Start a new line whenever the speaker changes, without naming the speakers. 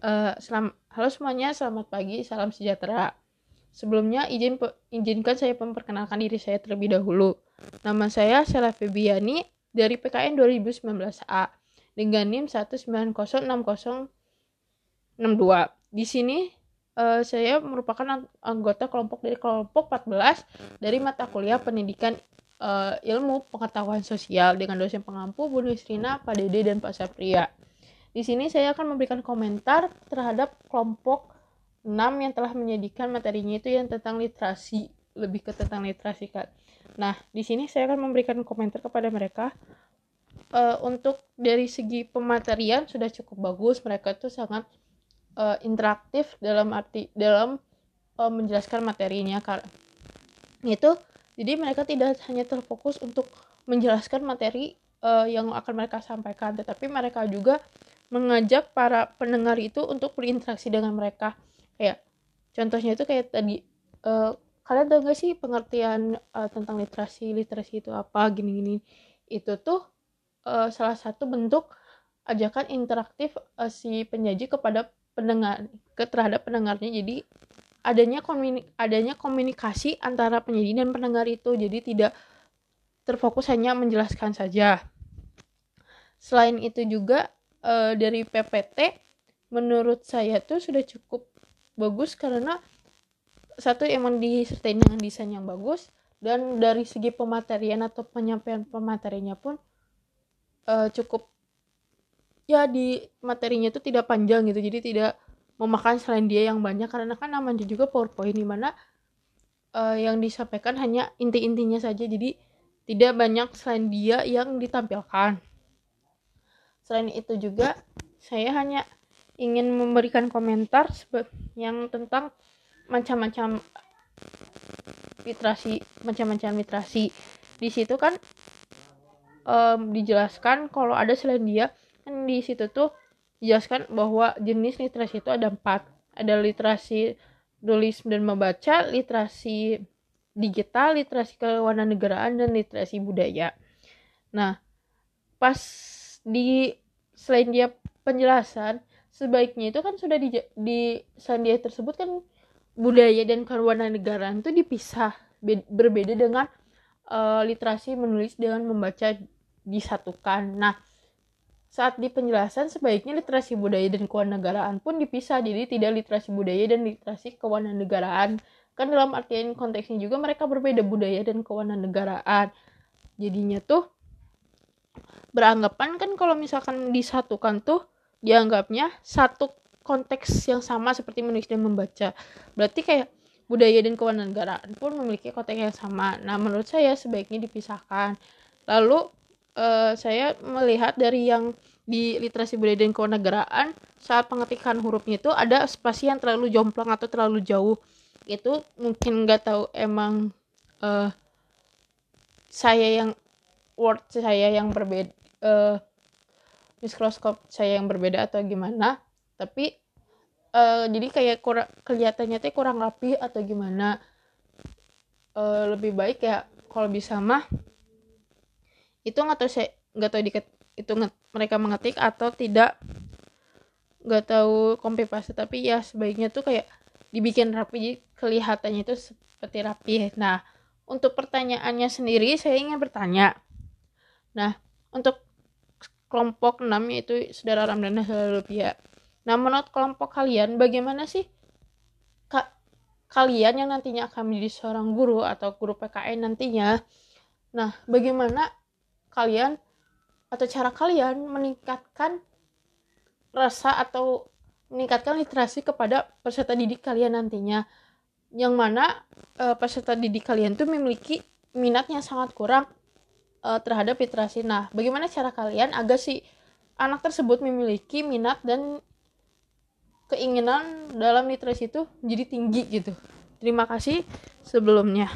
Uh, selam, halo semuanya, selamat pagi, salam sejahtera. Sebelumnya izin izinkan saya memperkenalkan diri saya terlebih dahulu. Nama saya Sela Febiani dari PKN 2019A dengan NIM 1906062. Di sini uh, saya merupakan anggota kelompok dari kelompok 14 dari mata kuliah pendidikan uh, ilmu pengetahuan sosial dengan dosen pengampu Bu Nusrina, Pak Dede, dan Pak Sapria. Di sini saya akan memberikan komentar terhadap kelompok 6 yang telah menyajikan materinya itu yang tentang literasi, lebih ke tentang literasi kan. Nah, di sini saya akan memberikan komentar kepada mereka uh, untuk dari segi pematerian sudah cukup bagus, mereka itu sangat uh, interaktif dalam arti dalam uh, menjelaskan materinya kan. Itu jadi mereka tidak hanya terfokus untuk menjelaskan materi uh, yang akan mereka sampaikan, tetapi mereka juga mengajak para pendengar itu untuk berinteraksi dengan mereka. Kayak contohnya itu kayak tadi uh, kalian tahu gak sih pengertian uh, tentang literasi literasi itu apa gini-gini. Itu tuh uh, salah satu bentuk ajakan interaktif uh, si penyaji kepada pendengar ke terhadap pendengarnya. Jadi adanya komunik adanya komunikasi antara penyaji dan pendengar itu. Jadi tidak terfokus hanya menjelaskan saja. Selain itu juga uh, dari PPT menurut saya tuh sudah cukup bagus karena satu emang disertai dengan desain yang bagus dan dari segi pematerian atau penyampaian pematerinya pun uh, cukup ya di materinya itu tidak panjang gitu jadi tidak memakan selain dia yang banyak karena kan namanya juga PowerPoint di mana uh, yang disampaikan hanya inti-intinya saja jadi tidak banyak selain dia yang ditampilkan Selain itu juga saya hanya ingin memberikan komentar yang tentang macam-macam literasi, macam-macam literasi. Di situ kan um, dijelaskan kalau ada selain dia kan di situ tuh dijelaskan bahwa jenis literasi itu ada empat. Ada literasi tulis dan membaca, literasi digital, literasi kewarganegaraan dan literasi budaya. Nah, pas di selain dia penjelasan sebaiknya itu kan sudah di di tersebut kan budaya dan kewarganegaraan itu dipisah be, berbeda dengan uh, literasi menulis dengan membaca disatukan. Nah, saat di penjelasan sebaiknya literasi budaya dan kewarganegaraan pun dipisah. Jadi tidak literasi budaya dan literasi kewarganegaraan. Kan dalam artian konteksnya juga mereka berbeda budaya dan kewarganegaraan. Jadinya tuh beranggapan kan kalau misalkan disatukan tuh dianggapnya satu konteks yang sama seperti menulis dan membaca. Berarti kayak budaya dan kewarganegaraan pun memiliki konteks yang sama. Nah, menurut saya sebaiknya dipisahkan. Lalu uh, saya melihat dari yang di literasi budaya dan kewarganegaraan saat pengetikan hurufnya itu ada spasi yang terlalu jomplang atau terlalu jauh. Itu mungkin nggak tahu emang uh, saya yang word saya yang berbeda uh, mikroskop saya yang berbeda atau gimana tapi uh, jadi kayak kurang kelihatannya tuh kurang rapi atau gimana. Uh, lebih baik ya kalau bisa mah itu nggak tahu saya nggak tahu diket itu nge, mereka mengetik atau tidak. Nggak tahu copy paste tapi ya sebaiknya tuh kayak dibikin rapi jadi kelihatannya itu seperti rapi. Nah untuk pertanyaannya sendiri saya ingin bertanya nah untuk kelompok 6 yaitu saudara Ramdana selalu pihak. Nah, menurut kelompok kalian bagaimana sih ka kalian yang nantinya akan menjadi seorang guru atau guru PKN nantinya? Nah, bagaimana kalian atau cara kalian meningkatkan rasa atau meningkatkan literasi kepada peserta didik kalian nantinya? Yang mana e, peserta didik kalian tuh memiliki minat yang sangat kurang uh, terhadap literasi. Nah, bagaimana cara kalian agar si anak tersebut memiliki minat dan keinginan dalam literasi itu jadi tinggi gitu. Terima kasih sebelumnya.